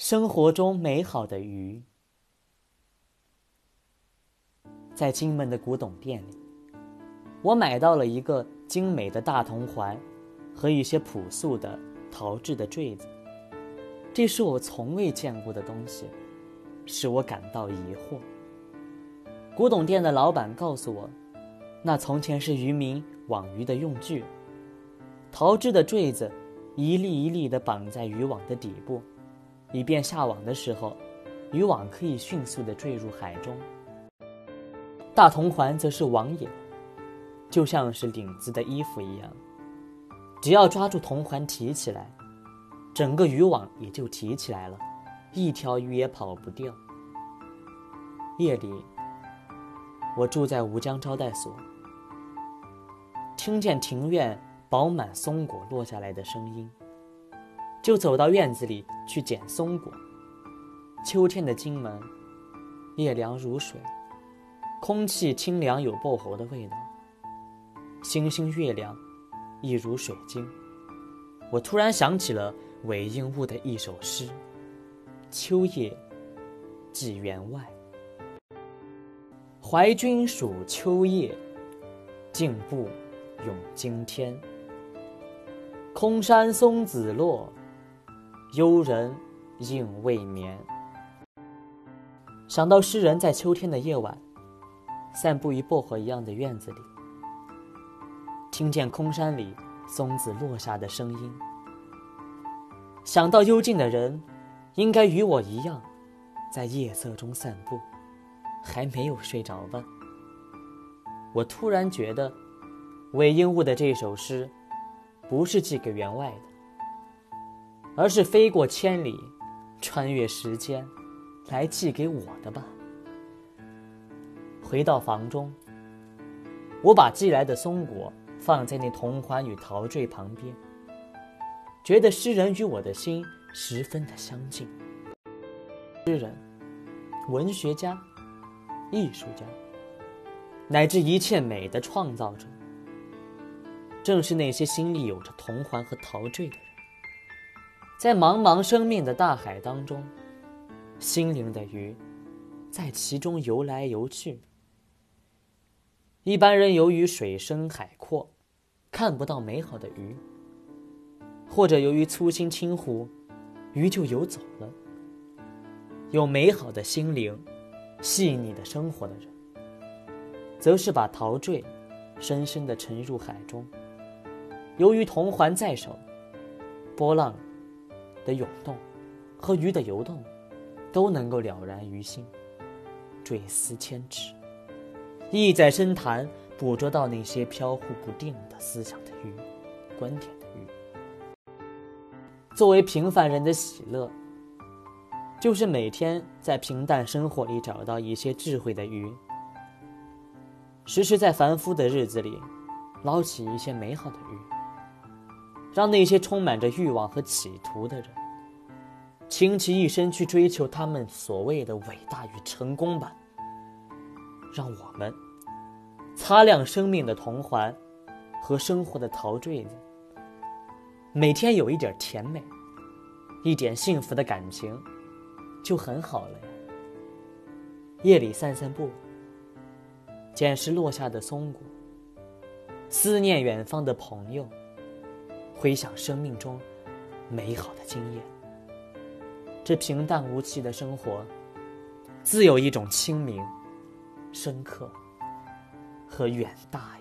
生活中美好的鱼。在金门的古董店里，我买到了一个精美的大铜环和一些朴素的陶制的坠子。这是我从未见过的东西，使我感到疑惑。古董店的老板告诉我，那从前是渔民网鱼的用具。陶制的坠子一粒一粒地绑在渔网的底部，以便下网的时候，渔网可以迅速地坠入海中。大铜环则是网眼，就像是领子的衣服一样，只要抓住铜环提起来。整个渔网也就提起来了，一条鱼也跑不掉。夜里，我住在吴江招待所，听见庭院饱满松果落下来的声音，就走到院子里去捡松果。秋天的金门，夜凉如水，空气清凉有薄荷的味道，星星月亮一如水晶。我突然想起了。韦应物的一首诗：“秋夜寄员外，怀君属秋夜，静步咏惊天。空山松子落，幽人应未眠。”想到诗人在秋天的夜晚，散步于薄荷一样的院子里，听见空山里松子落下的声音。想到幽静的人，应该与我一样，在夜色中散步，还没有睡着吧？我突然觉得，韦应物的这首诗，不是寄给员外的，而是飞过千里，穿越时间，来寄给我的吧。回到房中，我把寄来的松果放在那铜环与陶坠旁边。觉得诗人与我的心十分的相近。诗人、文学家、艺术家，乃至一切美的创造者，正是那些心里有着铜环和陶坠的人。在茫茫生命的大海当中，心灵的鱼在其中游来游去。一般人由于水深海阔，看不到美好的鱼。或者由于粗心轻忽，鱼就游走了。有美好的心灵、细腻的生活的人，则是把陶醉深深地沉入海中。由于铜环在手，波浪的涌动和鱼的游动，都能够了然于心，坠思千尺，意在深潭捕捉到那些飘忽不定的思想的鱼、观点的鱼。作为平凡人的喜乐，就是每天在平淡生活里找到一些智慧的鱼，时时在凡夫的日子里捞起一些美好的鱼，让那些充满着欲望和企图的人，倾其一生去追求他们所谓的伟大与成功吧。让我们擦亮生命的铜环和生活的陶坠子。每天有一点甜美，一点幸福的感情，就很好了呀。夜里散散步，捡拾落下的松果，思念远方的朋友，回想生命中美好的经验。这平淡无奇的生活，自有一种清明、深刻和远大。